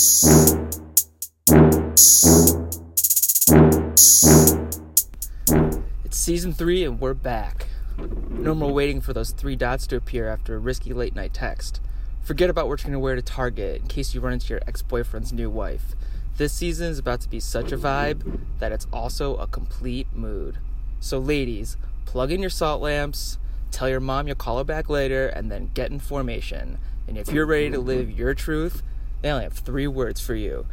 It's season three, and we're back. No more waiting for those three dots to appear after a risky late night text. Forget about what you're going to wear to Target in case you run into your ex boyfriend's new wife. This season is about to be such a vibe that it's also a complete mood. So, ladies, plug in your salt lamps, tell your mom you'll call her back later, and then get in formation. And if you're ready to live your truth, they only have three words for you.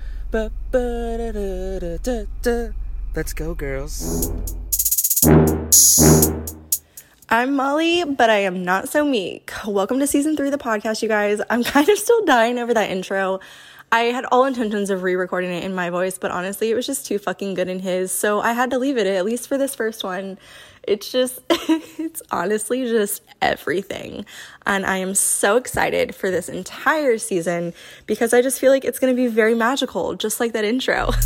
Let's go, girls. I'm Molly, but I am not so meek. Welcome to season three of the podcast, you guys. I'm kind of still dying over that intro. I had all intentions of re recording it in my voice, but honestly, it was just too fucking good in his, so I had to leave it, at least for this first one. It's just, it's honestly just everything. And I am so excited for this entire season because I just feel like it's gonna be very magical, just like that intro.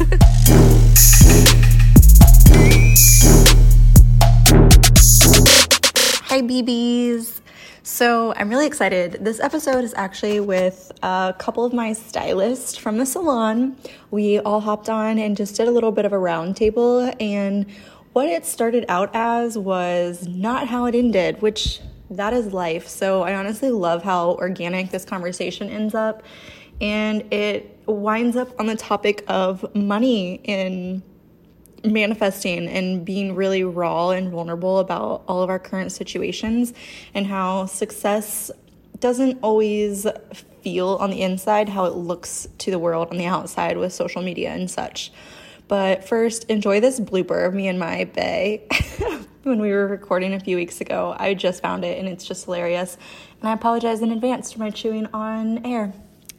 Hi, BBs. So, I'm really excited. This episode is actually with a couple of my stylists from the salon. We all hopped on and just did a little bit of a roundtable. And what it started out as was not how it ended, which that is life. So, I honestly love how organic this conversation ends up. And it winds up on the topic of money in manifesting and being really raw and vulnerable about all of our current situations and how success doesn't always feel on the inside how it looks to the world on the outside with social media and such. But first, enjoy this blooper of me and my bay when we were recording a few weeks ago. I just found it and it's just hilarious. And I apologize in advance for my chewing on air.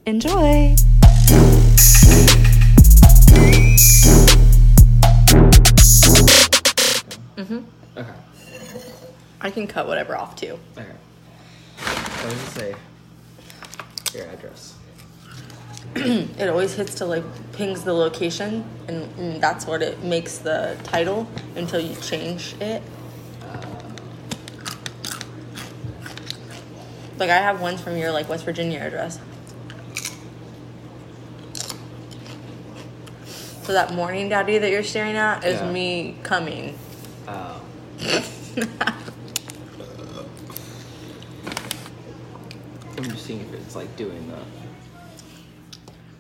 Enjoy! Mhm. Okay. I can cut whatever off too. Okay. What does it say? Your address. it always hits to like pings the location and, and that's what it makes the title until you change it um, like i have ones from your like west virginia address so that morning daddy that you're staring at is Yeah. me coming Oh. I'm just seeing if it's like doing the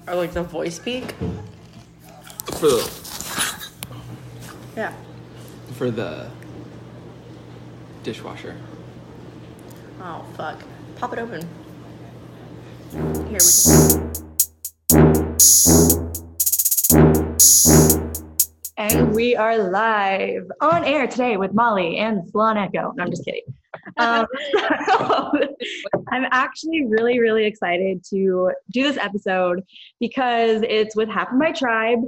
or like the voice peak for the yeah for the dishwasher. oh fuck pop it open here we can And we are live on air today with Molly and Salon Echo. No, I'm just kidding. Um, I'm actually really, really excited to do this episode because it's with half of my tribe.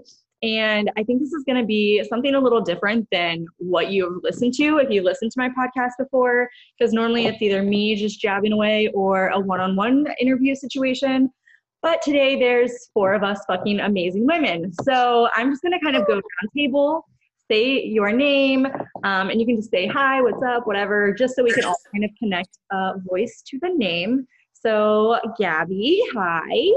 And I think this is going to be something a little different than what you've listened to if you listened to my podcast before. Because normally it's either me just jabbing away or a one on one interview situation. But today there's four of us fucking amazing women. So I'm just gonna kind of go round table, say your name, um, and you can just say hi, what's up, whatever, just so we can all kind of connect a voice to the name. So Gabbie, hi.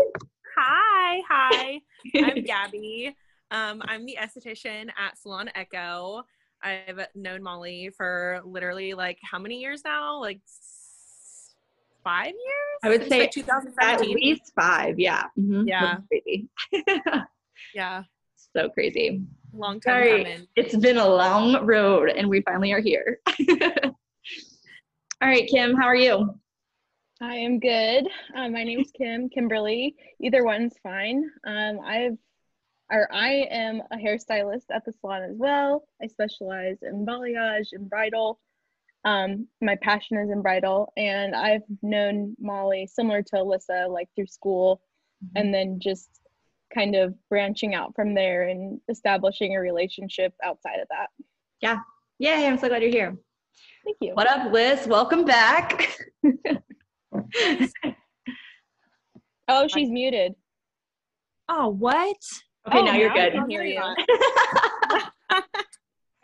Hi, hi. I'm Gabbie. Um, I'm the esthetician at Salon Echo. I've known Molly for literally like how many years now? Like five years? I would Since, say like At least five, yeah. Mhm. Yeah. Yeah, so crazy. long time Sorry, coming. it's been a long road and we finally are here. All right, Kim, how are you? I am good. Uh, my name is Kim, Kimberly. Either one's fine. Um, I've, or I am a hairstylist at the salon as well. I specialize in balayage and bridal. Um, my passion is in bridal, and I've known Molly similar to Alyssa, like through school, and then just kind of branching out from there and establishing a relationship outside of that. Yeah. Yay, I'm so glad you're here. Thank you. What up, Liz? Welcome back. Oh, she's muted. Oh, what? Okay, Oh, now you're good. I can hear you.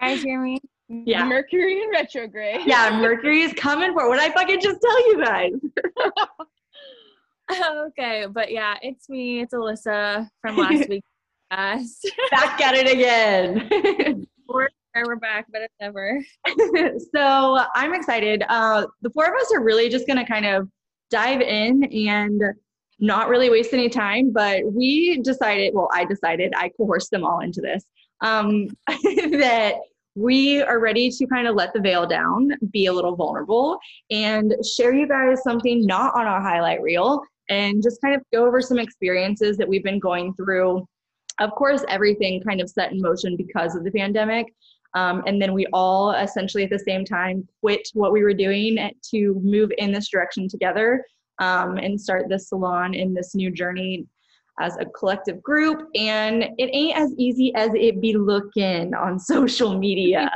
Guys, hear me? Yeah. Mercury in retrograde. yeah, Mercury is coming for. What I fucking just tell you guys? okay, but yeah, it's me. It's Alyssa from last week. Us Back at it again. we're, we're back, but it's never. so I'm excited. Uh, the four of us are really just going to kind of dive in and not really waste any time, but we decided, well, I decided, I coerced them all into this, um, that we are ready to kind of let the veil down, be a little vulnerable, and share you guys something not on our highlight reel and just kind of go over some experiences that we've been going through. Of course, everything kind of set in motion because of the pandemic. Um, and then we all essentially at the same time quit what we were doing to move in this direction together um, and start this salon in this new journey as a collective group and it ain't as easy as it be looking on social media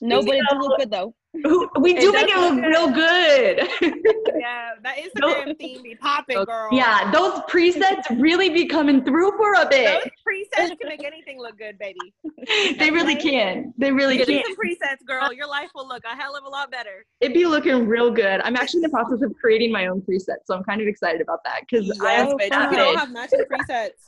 no but it does look good though we do make it look real good. yeah that instagram theme be popping girl. yeah those presets really be coming through for a bit. Those presets can make anything look good baby. They really can. They really Get can. some presets girl. Your life will look a hell of a lot better. It'd be looking real good. I'm actually in the process of creating my own presets so i'm kind of excited about that because yes, I bitch, we don't have matching presets.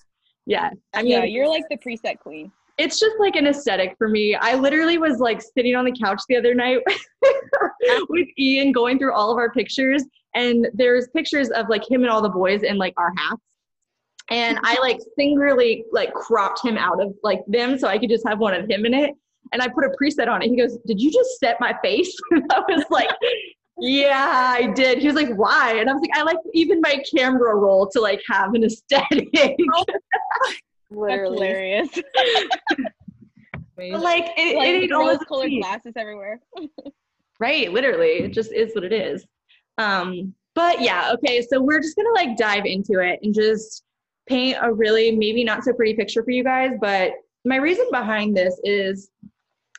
Yeah, I mean, yeah, you're like the preset queen. It's just like an aesthetic for me. I literally was like sitting on the couch the other night with Ian going through all of our pictures, and there's pictures of like him and all the boys in like our hats. And I like singularly like cropped him out of like them so I could just have one of him in it and I put a preset on it. He goes, "Did you just set my face?" I was like, yeah, I did. He was like, why? And I was like, I like even my camera roll to like have an aesthetic. Oh, Literally. hilarious. like it, like it rose colored glasses everywhere. right, literally. It just is what it is. Um, but yeah, okay, so we're just gonna like dive into it and just paint a really maybe not so pretty picture for you guys. But my reason behind this is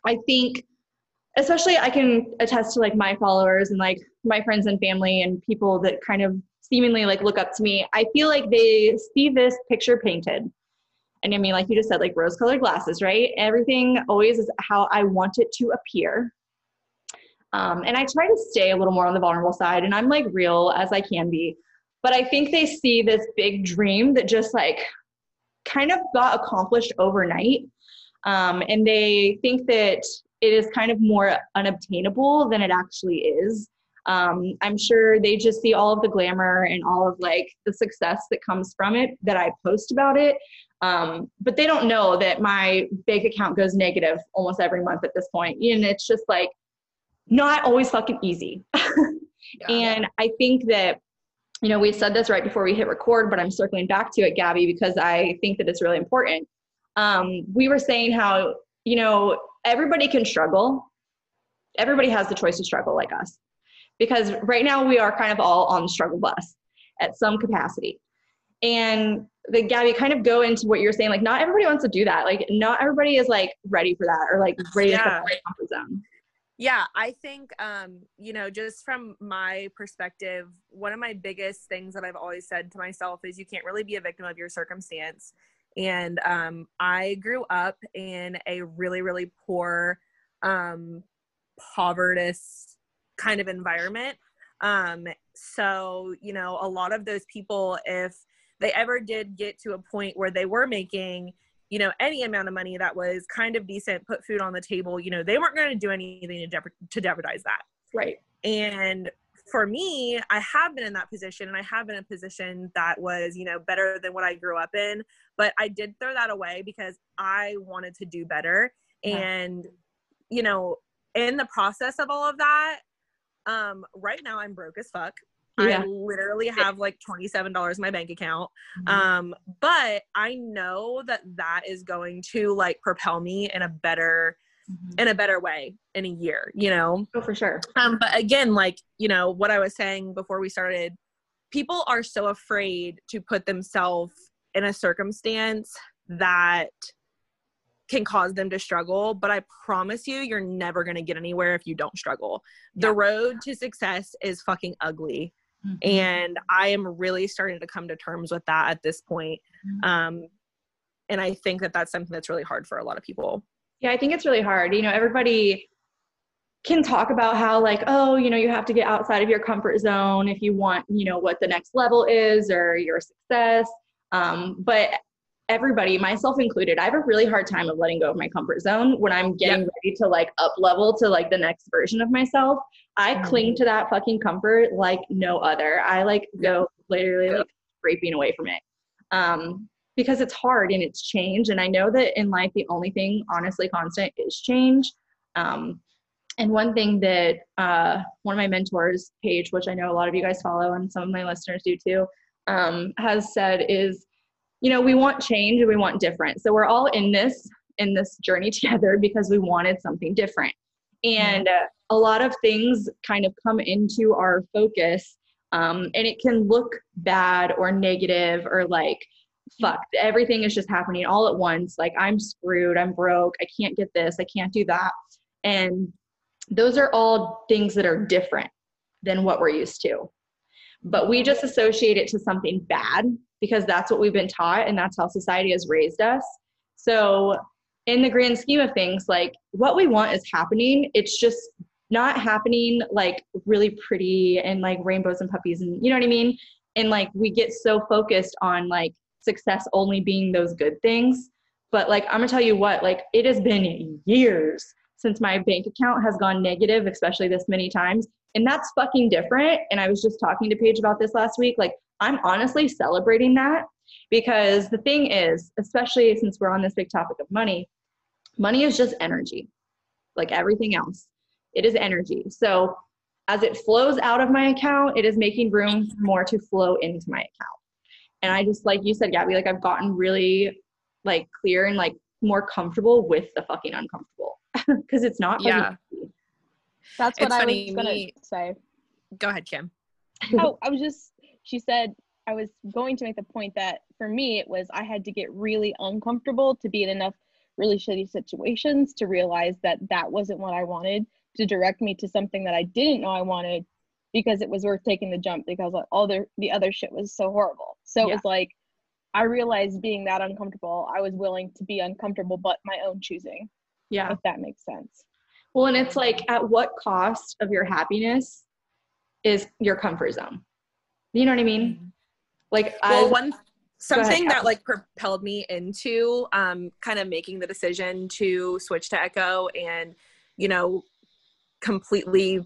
I think especially I can attest to like my followers and like my friends and family and people that kind of seemingly like look up to me. I feel like they see this picture painted. And I mean, like you just said, like rose colored glasses, right? Everything always is how I want it to appear. Um, and I try to stay a little more on the vulnerable side and I'm like real as I can be. But I think they see this big dream that just like kind of got accomplished overnight. Um, and they think that it is kind of more unobtainable than it actually is. Um, I'm sure they just see all of the glamour and all of like the success that comes from it that I post about it. Um, but they don't know that my bank account goes negative almost every month at this point. And it's just like not always fucking easy. yeah. And I think that, you know, we said this right before we hit record, but I'm circling back to it, Gabbie, because I think that it's really important. Um, we were saying how, you know, everybody can struggle. Everybody has the choice to struggle like us. Because right now we are kind of all on the struggle bus at some capacity. And the Gabbie kind of go into what you're saying, like not everybody wants to do that. Like not everybody is like ready for that or like ready yeah. to step the comfort zone. Yeah, I think um, you know, just from my perspective, one of my biggest things that I've always said to myself is you can't really be a victim of your circumstance. And um, I grew up in a really, really poor, um, povertous kind of environment. Um, so, you know, a lot of those people, if they ever did get to a point where they were making, you know, any amount of money that was kind of decent, put food on the table, you know, they weren't going to do anything to, to jeopardize that. Right. And for me, I have been in that position and I have been in a position that was, you know, better than what I grew up in. But I did throw that away because I wanted to do better. Yeah. And, you know, in the process of all of that, um, right now I'm broke as fuck. Yeah. I literally have like $27 in my bank account. Mm-hmm. Um, but I know that that is going to like propel me in a better mm-hmm. in a better way in a year, you know? Oh, for sure. Um, but again, like, you know, what I was saying before we started, people are so afraid to put themselves in a circumstance that can cause them to struggle but i promise you you're never going to get anywhere if you don't struggle yeah. the road to success is fucking ugly mm-hmm. and i am really starting to come to terms with that at this point mm-hmm. um, and i think that that's something that's really hard for a lot of people yeah, I think it's really hard. You know, everybody can talk about how like oh you know you have to get outside of your comfort zone if you want you know what the next level is or your success um, but everybody myself included i have a really hard time of letting go of my comfort zone when i'm getting yep. ready to like up level to like the next version of myself i mm-hmm. cling to that fucking comfort like no other i like go literally like scraping away from it um, because it's hard and it's change and i know that in life the only thing honestly constant is change um, and one thing that uh, one of my mentors, Paige, which I know a lot of you guys follow and some of my listeners do too, um, has said is, you know, we want change and we want different. So we're all in this in this journey together because we wanted something different. And uh, a lot of things kind of come into our focus, um, and it can look bad or negative or like fuck everything is just happening all at once. Like i'm screwed. I'm broke. I can't get this. I can't do that. And those are all things that are different than what we're used to. But we just associate it to something bad because that's what we've been taught and that's how society has raised us. So, in the grand scheme of things, like what we want is happening. It's just not happening like really pretty and like rainbows and puppies and you know what I mean? And like we get so focused on like success only being those good things. But like I'm gonna tell you what, like it has been years since my bank account has gone negative, especially this many times. And that's fucking different. And I was just talking to Paige about this last week. Like, I'm honestly celebrating that because the thing is, especially since we're on this big topic of money, money is just energy, like everything else. It is energy. So as it flows out of my account, it is making room for more to flow into my account. And I just, like you said, Gabbie, like I've gotten really like clear and like more comfortable with the fucking uncomfortable because it's not. Yeah. That's what it's I funny, was gonna say. Go ahead, Kim. oh, I was just. She said I was going to make the point that for me it was I had to get really uncomfortable to be in enough really shitty situations to realize that that wasn't what I wanted to direct me to something that I didn't know I wanted because it was worth taking the jump because all the the other shit was so horrible. So yeah. it was like I realized being that uncomfortable, I was willing to be uncomfortable but my own choosing. Yeah. If that makes sense. Well, and it's like at what cost of your happiness is your comfort zone? You know what I mean? Mm-hmm. Like, well, I, one something that like propelled me into um, kind of making the decision to switch to Echo and, you know, completely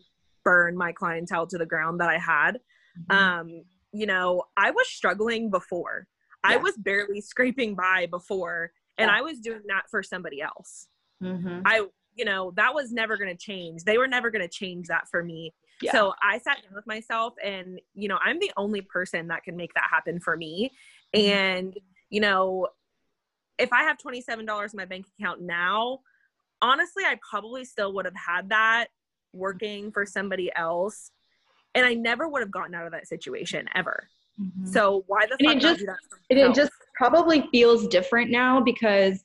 burn my clientele to the ground that I had. Mm-hmm. Um, you know, I was struggling before. Yeah. I was barely scraping by before, and yeah. I was doing that for somebody else. Mm-hmm. I, you know, that was never going to change. They were never going to change that for me. Yeah. So I sat down with myself and, you know, I'm the only person that can make that happen for me. Mm-hmm. And, you know, if I have $27 in my bank account now, honestly, I probably still would have had that working for somebody else. And I never would have gotten out of that situation ever. Mm-hmm. So why the fuck it just, it just probably feels different now because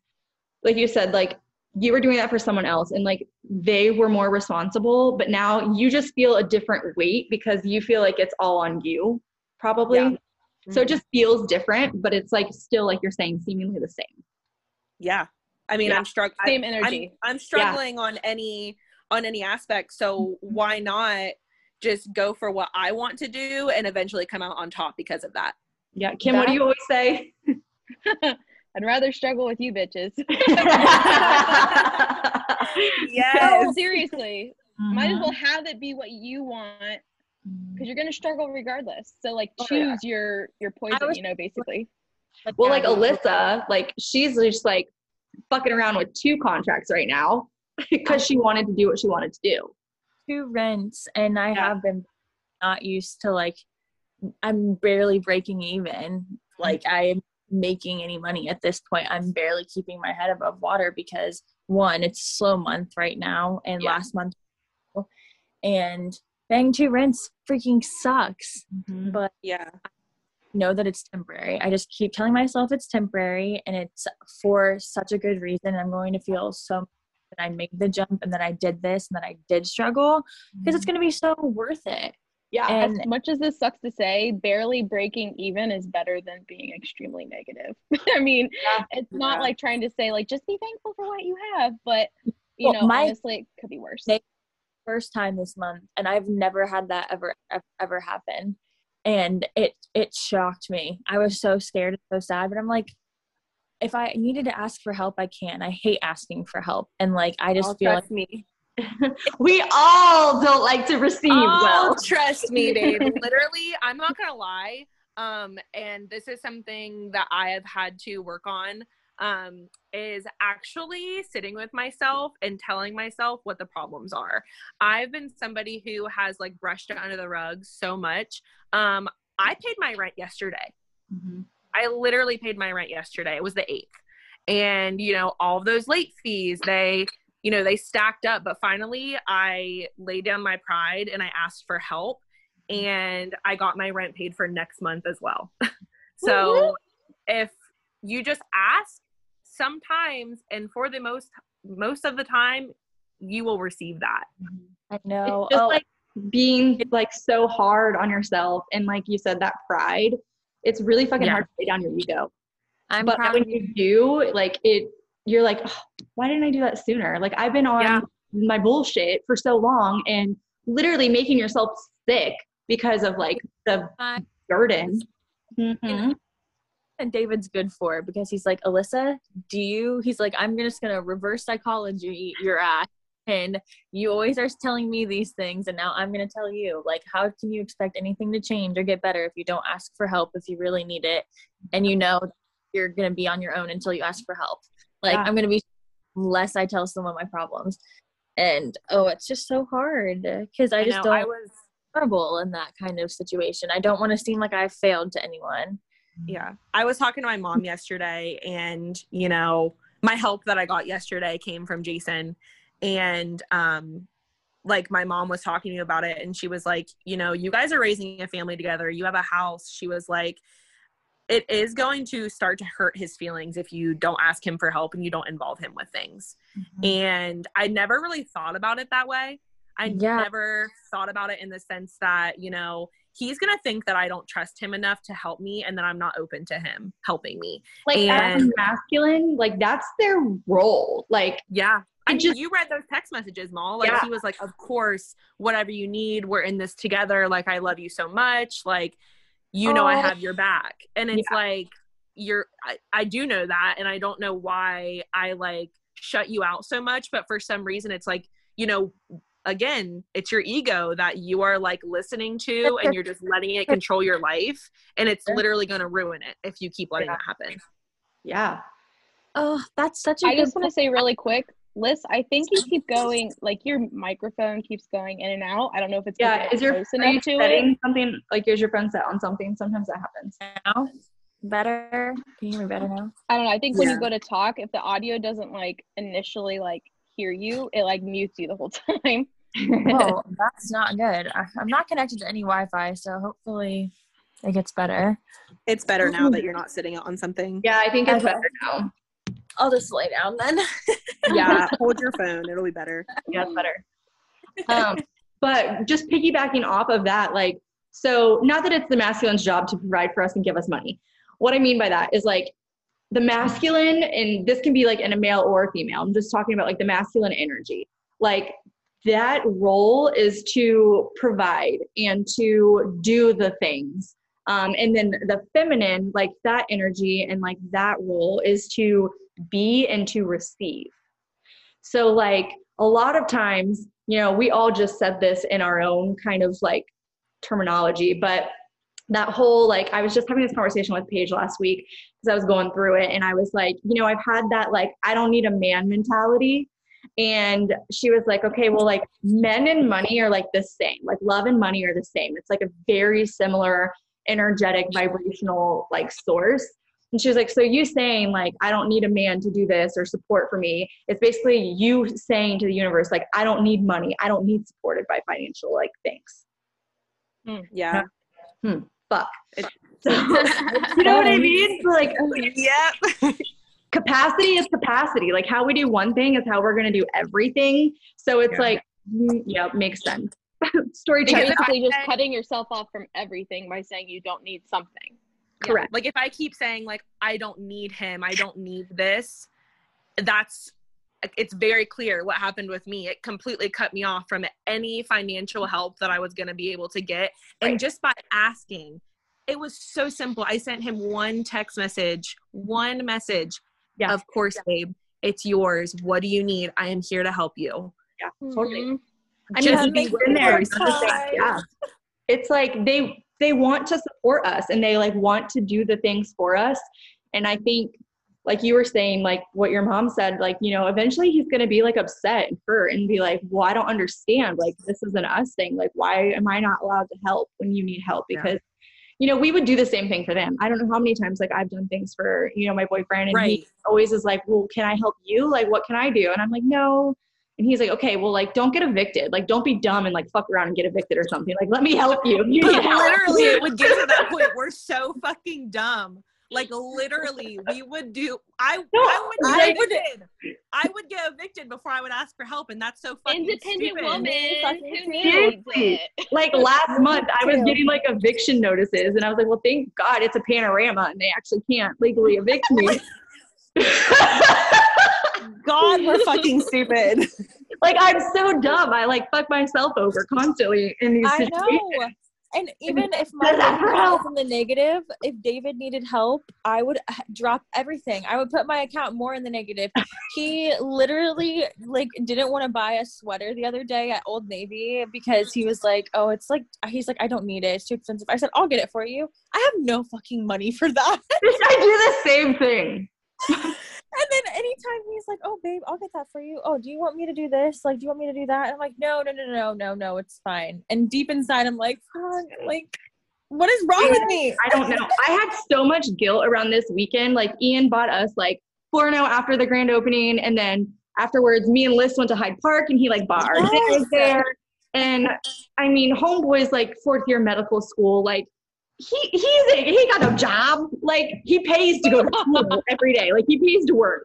like you said, like you were doing that for someone else and like they were more responsible but now you just feel a different weight because you feel like it's all on you probably yeah. mm-hmm. so it mm-hmm. just feels different but it's like still like you're saying seemingly the same yeah i mean yeah. i'm struggling same energy i'm, I'm struggling yeah. on any on any aspect so mm-hmm. why not just go for what i want to do and eventually come out on top because of that yeah kim that- what do you always say I'd rather struggle with you bitches. yes. No, seriously. Mm-hmm. Might as well have it be what you want because you're gonna struggle regardless. So like choose oh, yeah. your your poison, was, you know, basically. Well, like Alyssa, like she's just like fucking around with two contracts right now because she wanted to do what she wanted to do. Two rents, and I yeah. have been not used to like I'm barely breaking even. Like I am making any money at this point. I'm barely keeping my head above water because one, it's a slow month right now, and yeah. last month, and paying two rents freaking sucks. Mm-hmm. But yeah, I know that it's temporary. I just keep telling myself it's temporary, and it's for such a good reason. I'm going to feel so that I made the jump and that I did this and that I did struggle because mm-hmm. it's going to be so worth it. Yeah, and as much as this sucks to say, barely breaking even is better than being extremely negative. I mean, yeah, it's not yeah. like trying to say like just be thankful for what you have, but you well, know, my, honestly, it could be worse. first time this month and I've never had that ever ever, happen. And it it shocked me. I was so scared and so sad, but I'm like if I needed to ask for help, I can. I hate asking for help. And like I just Oh, feel like me. we all don't like to receive Oh, well. trust me, babe. Literally, I'm not gonna lie. Um, and this is something that I have had to work on. Um, is actually sitting with myself and telling myself what the problems are. I've been somebody who has like brushed it under the rug so much. Um, I paid my rent yesterday. Mhm. I literally paid my rent yesterday. It was the 8th. And, you know, all of those late fees, they, you know, they stacked up. But finally, I laid down my pride and I asked for help. And I got my rent paid for next month as well. so if you just ask, sometimes and for the most most of the time you will receive that I know. It's just oh, like being like so hard on yourself and like you said that pride it's really fucking Yeah. hard to lay down your ego I'm but proud when you. you do like it you're like "Ugh, why didn't i do that sooner like i've been on Yeah. my bullshit for so long and literally making yourself sick because of like the burden Mhm. and David's good for it because he's like, Alyssa, do you? He's like, I'm just gonna reverse psychology your ass, and you always are telling me these things, and now I'm gonna tell you. Like, how can you expect anything to change or get better if you don't ask for help if you really need it, and you know you're gonna be on your own until you ask for help. Like, Yeah. I'm gonna be unless I tell someone my problems, and oh, it's just so hard because I I just know don't i was comfortable in that kind of situation. I don't want to seem like I've failed to anyone. yeah i was talking to my mom yesterday and you know my help that i got yesterday came from jason and um like my mom was talking to me about it and she was like you know you guys are raising a family together you have a house she was like it is going to start to hurt his feelings if you don't ask him for help and you don't involve him with things mm-hmm. and i never really thought about it that way i Yeah. never thought about it in the sense that you know he's gonna think that i don't trust him enough to help me and that i'm not open to him helping me like as masculine like that's their role like yeah I mean, just- you read those text messages, Mal. Like Yeah. he was like, "Of course, whatever you need, we're in this together. Like I love you so much. Like you know I Oh. have your back." And it's like you're I, I do know that and I don't know why I like shut you out so much, but for some reason it's like, you know, again, it's your ego that you are like listening to and you're just letting it control your life and it's literally going to ruin it if you keep letting Yeah. that happen. yeah Oh, that's such a I good just want to say really quick, Liz, I think you keep going, like your microphone keeps going in and out. I don't know if it's yeah is your close are you enough to it. setting something like is your phone set on something sometimes that happens now. Better? Can you hear me better now? I don't know. I think when Yeah. you go to talk, if the audio doesn't like initially like hear you, it like mutes you the whole time. Oh, that's not good. I, I'm not connected to any Wi-Fi, so hopefully it gets better. It's better now that you're not sitting on something. yeah i think it's Okay. better now I'll just lay down then. Yeah, hold your phone. It'll be better. yeah it's better um, but just piggybacking off of that, like, so not that it's the masculine's job to provide for us and give us money. What I mean by that is like the masculine, and this can be like in a male or a female. I'm just talking about like the masculine energy. Like that role is to provide and to do the things. Um, and then the feminine, like that energy and like that role is to be and to receive. So, like, a lot of times, you know, we all just said this in our own kind of like terminology, but that whole like, I was just having this conversation with Paige last week because I was going through it, and I was like, you know, I've had that like, I don't need a man mentality. And she was like, okay, well, like men and money are like the same. Like love and money are the same. It's like a very similar energetic vibrational like source. And she was like, So you saying, like, I don't need a man to do this or support for me. It's basically you saying to the universe, like, I don't need money. I don't need supported by financial like things. Yeah. Fuck. It- So, you know what I mean? So, like Yep. capacity is capacity. Like how we do one thing is how we're gonna do everything. So it's Yeah. like, mm, yeah, makes sense. Story You're basically just cutting yourself off from everything by saying you don't need something. Correct. Like if I keep saying like I don't need him, I don't need this, that's it's very clear what happened with me. It completely cut me off from any financial help that I was going to be able to get. And just by asking, it was so simple. I sent him one text message, one message. Yeah. Of course, babe, it's yours. What do you need? I am here to help you. Yeah, totally. Mhm. I mean, Just be been there. willing done the same- Hi. Yeah. It's like they they want to support us and they like want to do the things for us. And I think like you were saying, like what your mom said, like, you know, eventually he's gonna be like upset and hurt and be like, Well, I don't understand. Like this is an us thing. Like, why am I not allowed to help when you need help? Yeah. Because you know, we would do the same thing for them. I don't know how many times like I've done things for, you know, my boyfriend and he always is like, Well, can I help you? Like, what can I do? And I'm like, No, and he's like, okay, well, like, don't get evicted. Like, don't be dumb and like fuck around and get evicted or something. Like, let me help you. you But help. literally, it would get to that point. We're so fucking dumb. Like literally, we would do. I I would I get evicted. I would get evicted before I would ask for help, and that's so fucking Independent stupid. woman. Who needs it? Like last month, I was getting like eviction notices, and I was like, well, thank God it's a panorama, and they actually can't legally evict me. God, we're fucking stupid. like I'm so dumb. I like fuck myself over constantly in these I situations. know. And even if my Does that account was in the negative, if David needed help, I would h- drop everything. I would put my account more in the negative. He literally like didn't want to buy a sweater the other day at Old Navy because he was like, "Oh, it's like he's like I don't need it. It's too expensive." I said, "I'll get it for you." I have no fucking money for that. I do the same thing. And then anytime he's like, "Oh, babe, I'll get that for you." Oh, do you want me to do this? Like, do you want me to do that? And I'm like, "No, no, no, no, no, no, it's fine." And deep inside, I'm like, "Fuck, like, what is wrong with me?" I don't know. I had so much guilt around this weekend. Like Ian bought us like Forno oh after the grand opening, and then afterwards, me and Liz went to Hyde Park, and he like bought our Yes. there. And I mean, homeboy's like fourth year medical school. Like he he's a, he got a job. Like he pays to go to school every day. Like he pays to work.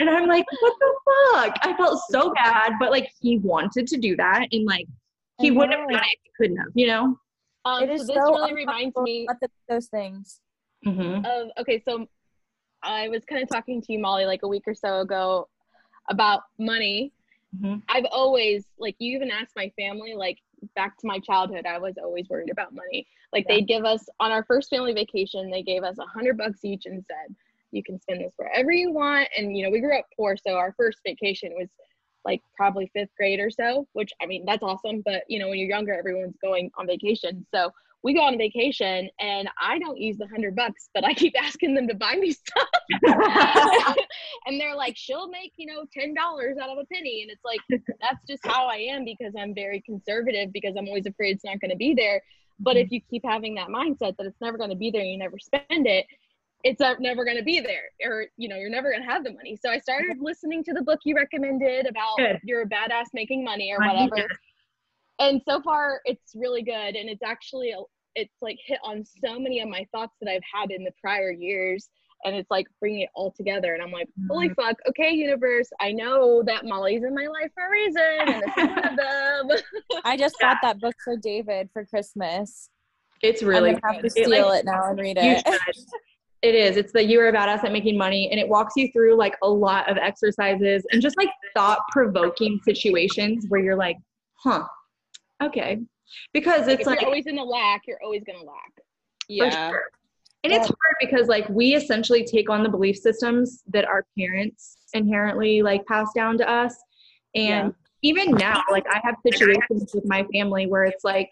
And I'm like, what the fuck? I felt so bad, but like he wanted to do that, and like he wouldn't have done it if he couldn't have. You know. Um, it so this so really reminds me about the- those things. Mm-hmm. of okay so i was kind of talking to you molly like a week or so ago about money Mhm. i've always like you even asked my family like back to my childhood i was always worried about money. Like Yeah. they'd give us on our first family vacation they gave us a hundred bucks each and said you can spend this wherever you want. And you know we grew up poor so our first vacation was like probably fifth grade or so which i mean that's awesome but you know when you're younger everyone's going on vacation. So we go on vacation and I don't use the hundred bucks, but I keep asking them to buy me stuff. and they're like, she'll make, you know, ten dollars out of a penny. And it's like that's just how I am because I'm very conservative because I'm always afraid it's not gonna be there. But if you keep having that mindset that it's never gonna be there you never spend it, it's never going to be there or you know you're never going to have the money so i started listening to the book you recommended about Good. you're a badass making money or whatever and so far it's really good and it's actually it's like hit on so many of my thoughts that i've had in the prior years and it's like bringing it all together and i'm like holy Mm-hmm. fuck okay universe i know that molly's in my life for a reason and this is one of them I just Yeah. bought that book for David for Christmas. It's really I'm have to good. It, steal like, it now and read it. It is. It's the you are a badass at making money, and it walks you through like a lot of exercises and just like thought provoking situations where you're like, huh, okay, because it's if like you're always in the lack you're always going to lack yeah sure. And it's hard because like we essentially take on the belief systems that our parents inherently like pass down to us. And even now, like I have situations with my family where it's like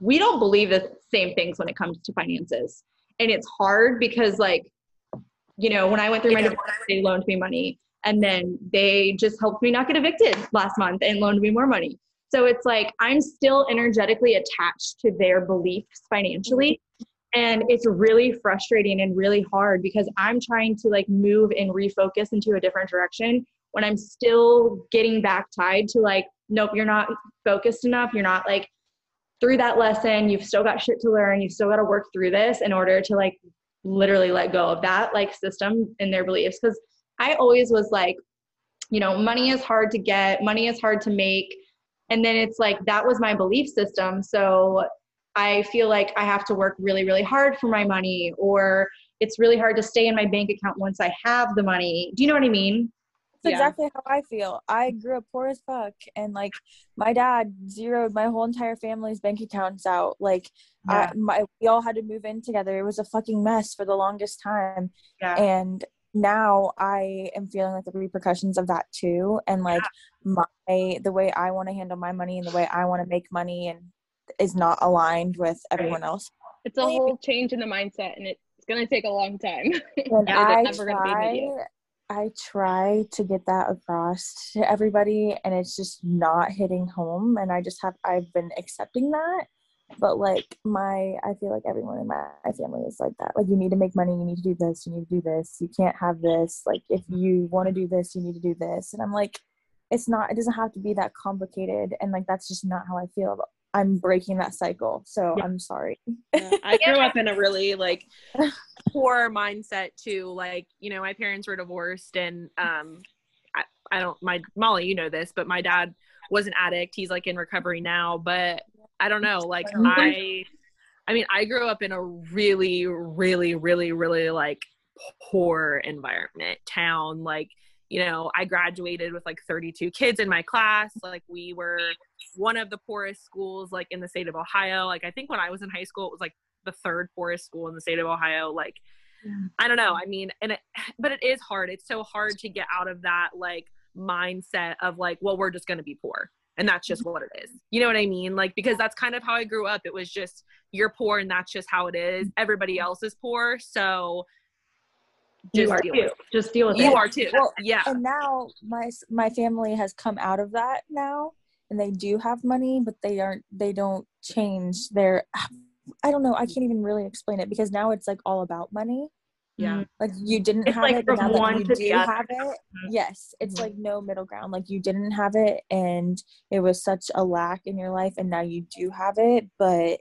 we don't believe the same things when it comes to finances. And it's hard because like, you know, when I went through my divorce, they loaned me money and then they just helped me not get evicted last month and loaned me more money. So it's like I'm still energetically attached to their beliefs financially. And it's really frustrating and really hard because i'm trying to like move and refocus into a different direction when i'm still getting back tied to like nope you're not focused enough. You're not like through that lesson. You've still got shit to learn. You've still got to work through this in order to like literally let go of that like system and their beliefs. Because i always was like you know money is hard to get. Money is hard to make and then it's like that was my belief system so I feel like I have to work really, really hard for my money, or it's really hard to stay in my bank account once I have the money. Do you know what I mean? That's exactly how I feel. I grew up poor as fuck, and like my dad zeroed my whole entire family's bank accounts out. Like, Yeah. I, my we all had to move in together. It was a fucking mess for the longest time, Yeah. and now I am feeling like the repercussions of that too. And like my the way I want to handle my money and the way I want to make money and is not aligned with everyone else. It's a whole change in the mindset, and it's gonna take a long time. And I it's never gonna be try. I try to get that across to everybody, and it's just not hitting home. And I just have I've been accepting that, but like my I feel like everyone in my, my family is like that. Like you need to make money, you need to do this, you need to do this. You can't have this. Like if you want to do this, you need to do this. And I'm like, it's not. It doesn't have to be that complicated. And like that's just not how I feel. I'm breaking that cycle, so I'm sorry. Yeah, I grew up in a really like poor mindset too. Like, you know, my parents were divorced and um I, I don't my Molly, you know this, but my dad was an addict. He's like in recovery now, but I don't know, like I I mean, I grew up in a really, really, really, really like poor environment, town. Like, you know, I graduated with like 32 kids in my class. Like, we were one of the poorest schools like in the state of Ohio. Like, I think when I was in high school, it was like the third poorest school in the state of Ohio. Like, I don't know. I mean, and it, but it is hard. It's so hard to get out of that like mindset of like, well, we're just going to be poor. And that's just what it is. You know what I mean? Like, because that's kind of how I grew up. It was just, you're poor and that's just how it is. Everybody else is poor. So You are deal too. with it. Just deal with You it. are too. Well, yeah. and now my my family has come out of that now and they do have money but they aren't they don't change their i don't know i can't even really explain it because now it's like all about money Yeah. like you didn't It's have like it now that one you do have it yes it's Mhm. like no middle ground like you didn't have it and it was such a lack in your life and now you do have it but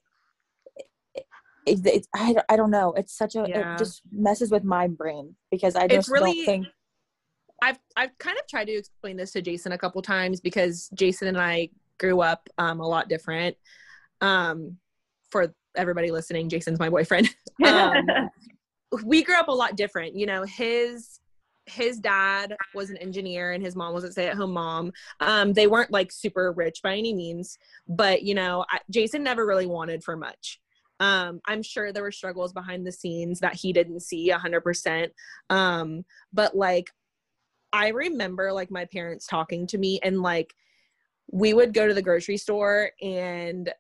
it, it, it's I, I don't know it's such a Yeah. it just messes with my brain because i just really- don't think I've I've kind of tried to explain this to Jason a couple times because Jason and I grew up um, a lot different. Um, for everybody listening, Jason's my boyfriend. um, we grew up a lot different. You know, his his dad was an engineer and his mom was a stay-at-home mom. Um, they weren't like super rich by any means, but you know, I, Jason never really wanted for much. Um, I'm sure there were struggles behind the scenes that he didn't see 100%. Um, but like, I remember like my parents talking to me and like we would go to the grocery store and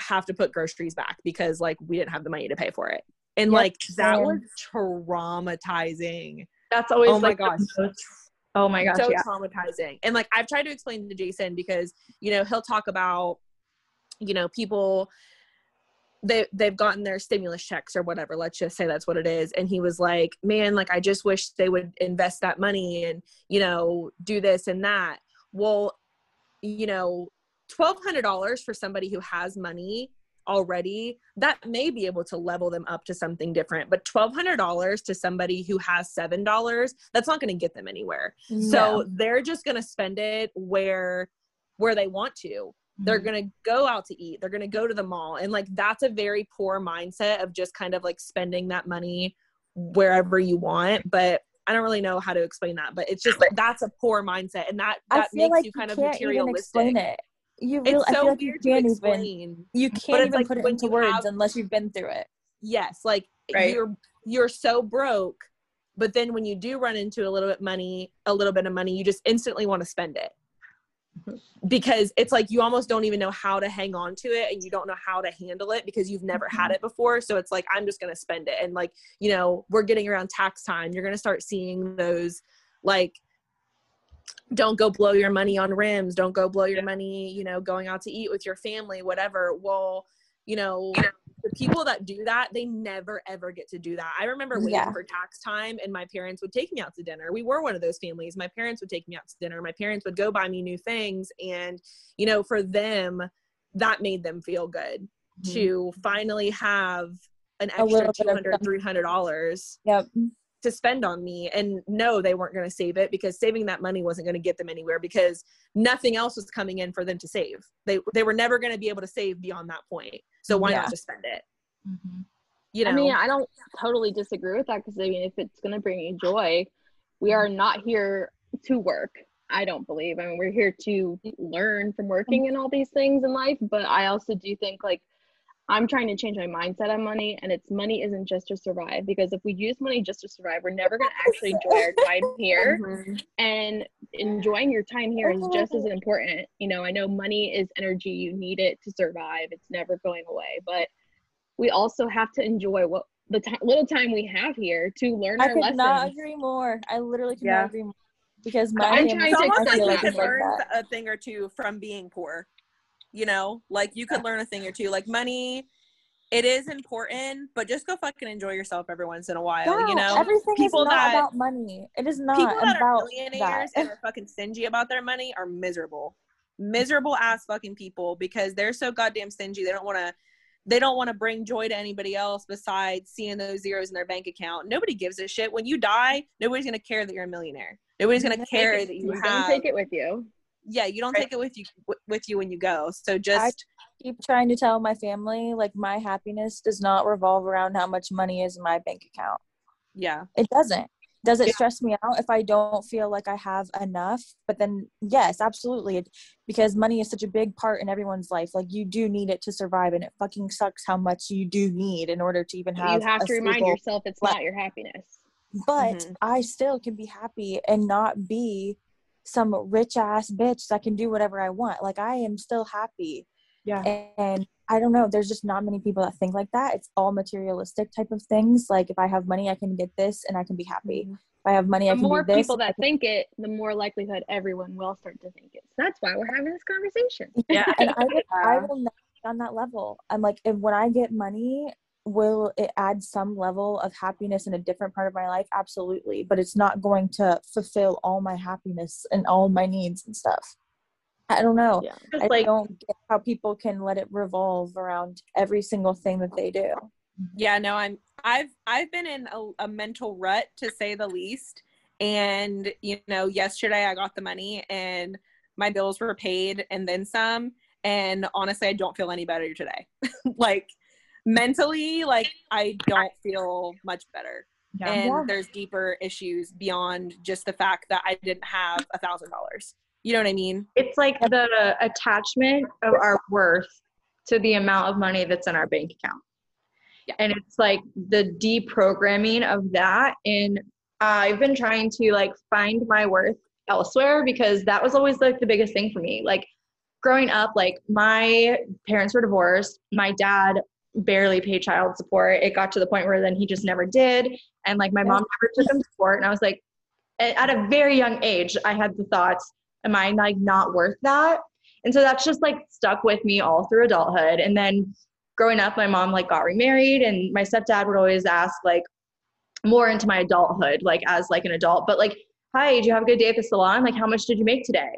have to put groceries back because like we didn't have the money to pay for it. And like that was traumatizing. That's always Oh my like the gosh. most- oh my gosh, so yeah. traumatizing. And like I've tried to explain to Jason because, you know, he'll talk about, you know, people they they've gotten their stimulus checks or whatever let's just say that's what it is and he was like man like i just wish they would invest that money and you know do this and that well you know $1200 for somebody who has money already that may be able to level them up to something different but $1200 to somebody who has $7 that's not going to get them anywhere. So they're just going to spend it where where they want to. They're going to go out to eat they're going to go to the mall and like that's a very poor mindset of just kind of like spending that money wherever you want but i don't really know how to explain that but it's just that's a poor mindset and that that makes like you kind you of materialistic explain it. You really, it's so feel like weird to can't even explain you can't even like put it into words have- unless you've been through it. yes like Right. you're you're so broke but then when you do run into a little bit money a little bit of money you just instantly want to spend it. Because it's like you almost don't even know how to hang on to it and you don't know how to handle it because you've never had mm-hmm. it before. So it's like i'm just going to spend it. And like you know we're getting around tax time. You're going to start seeing those like don't go blow your money on rims don't go blow your money you know going out to eat with your family whatever. Well you know the people that do that they never ever get to do that. I remember waiting Yeah. for tax time and my parents would take me out to dinner. We were one of those families. My parents would take me out to dinner. My parents would go buy me new things. And you know for them that made them feel good to finally have an extra bit 200 300 dollars Yep. To spend on me and no they weren't going to save it because saving that money wasn't going to get them anywhere because nothing else was coming in for them to save they they were never going to be able to save beyond that point so why Yeah. not just spend it Mhm. you know I mean, I don't totally disagree with that because I mean, if it's gonna bring you joy, we are not here to work. I don't believe. I mean, we're here to learn from working and all these things in life, but I also do think like I'm trying to change my mindset on money, and it's money isn't just to survive. Because if we use money just to survive, we're never going to actually enjoy our time here. Mm-hmm. And enjoying your time here is just as important. You know, I know money is energy; you need it to survive. It's never going away. But we also have to enjoy what the ti little time we have here to learn I our could not agree more. I literally could Yeah. not agree more. Because my I'm family, trying to I feel like like you it's could like learn a thing or two from being poor. You know, like you could learn a thing or two. Like money, it is important, but just go fucking enjoy yourself every once in a while. You know, everything people is not that- about money. It is not people that are about millionaires that. and are fucking stingy about their money are miserable miserable ass fucking people because they're so goddamn stingy they don't want to they don't want to bring joy to anybody else besides seeing those zeros in their bank account nobody gives a shit when you die nobody's gonna care that you're a millionaire nobody's gonna care that you You don't have take it with you. Yeah you don't Right. take it with you with you when you go so just keep trying to tell my family like my happiness does not revolve around how much money is in my bank account. yeah It doesn't. Does it Yeah. stress me out if I don't feel like I have enough? But then, yes, absolutely. Because money is such a big part in everyone's life. Like, you do need it to survive, and it fucking sucks how much you do need in order to even have. you have a to remind yourself it's life. not your happiness. But Mhm. I still can be happy and not be some rich ass bitch that can do whatever I want. Like, I am still happy. Yeah. And I don't know, there's just not many people that think like that. It's all materialistic type of things. Like if I have money, I can get this and I can be happy. Mm-hmm. If I have money, I The can more do this. people and I that can- think it, the more likelihood everyone will start to think it. So that's why we're having this conversation. yeah and I will, I will not be on that level. I'm like, if when I get money, will it add some level of happiness in a different part of my life? Absolutely. But it's not going to fulfill all my happiness and all my needs and stuff. I don't know. Yeah. I don't get how people can let it revolve around every single thing that they do. yeah no i'm i've i've been in a, a mental rut to say the least and you know yesterday i got the money and my bills were paid and then some and honestly i don't feel any better today like mentally like i don't feel much better Yeah. and Yeah. there's deeper issues beyond just the fact that i didn't have a thousand dollars you know what i mean It's like the attachment of our worth to the amount of money that's in our bank account. Yeah. And it's like the deprogramming of that. And I've been trying to like find my worth elsewhere because that was always like the biggest thing for me. Like growing up, like my parents were divorced. My dad barely pay child support. It got to the point where then he just never did. And like my mom never took him to court. And I was like, at a very young age, I had the thoughts, am I like not worth that? And so that's just like stuck with me all through adulthood. And then growing up, my mom like got remarried and my stepdad would always ask like more into my adulthood, like as like an adult, but like, hi, did you have a good day at the salon? Like, how much did you make today?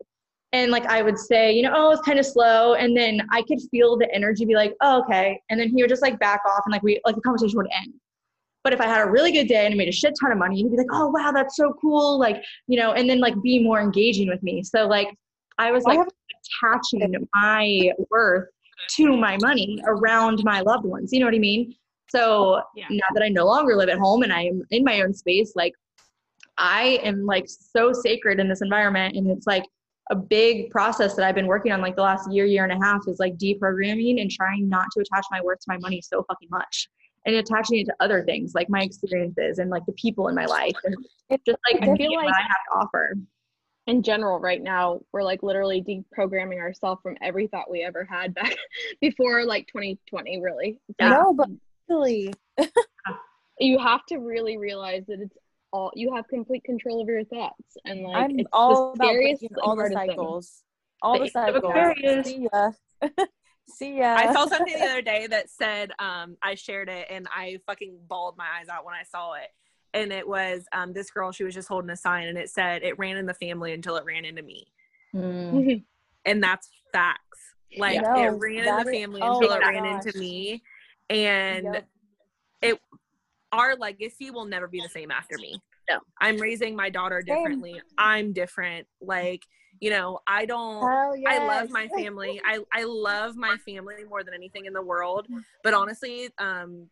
And like I would say, you know, oh, it's kind of slow. And then I could feel the energy be like, oh, okay. And then he would just like back off and like we like the conversation would end. But if I had a really good day and I made a shit ton of money, he'd be like, oh wow, that's so cool. Like, you know, and then like be more engaging with me. So like I was I like have- attaching my worth to my money around my loved ones. You know what I mean? So Yeah. now that I no longer live at home and I'm in my own space, like I am like so sacred in this environment. And it's like a big process that I've been working on like the last year, year and a half is like deprogramming and trying not to attach my worth to my money so fucking much and attaching it to other things like my experiences and like the people in my life and just like I feel like- I have to offer. in general right now we're like literally deprogramming ourselves from every thought we ever had back before like 2020 really. It's like, No, but really, you have to really realize that it's all you have complete control over your thoughts and like I'm it's all the about scariest all the cycles. All the The cycles. Aquarius. See ya. See ya. I saw something the other day that said, um, I shared it and I fucking bawled my eyes out when I saw it. And it was um, this girl, she was just holding a sign and it said, It ran in the family until it ran into me. Mm. And that's facts. Like No, it ran in that the is- family oh until it ran gosh. into me. And Yep. it our legacy will never be the same after me. No. I'm raising my daughter Same. differently. I'm different. Like, you know, I don't Hell I love my family. I I love my family more than anything in the world. But honestly, um,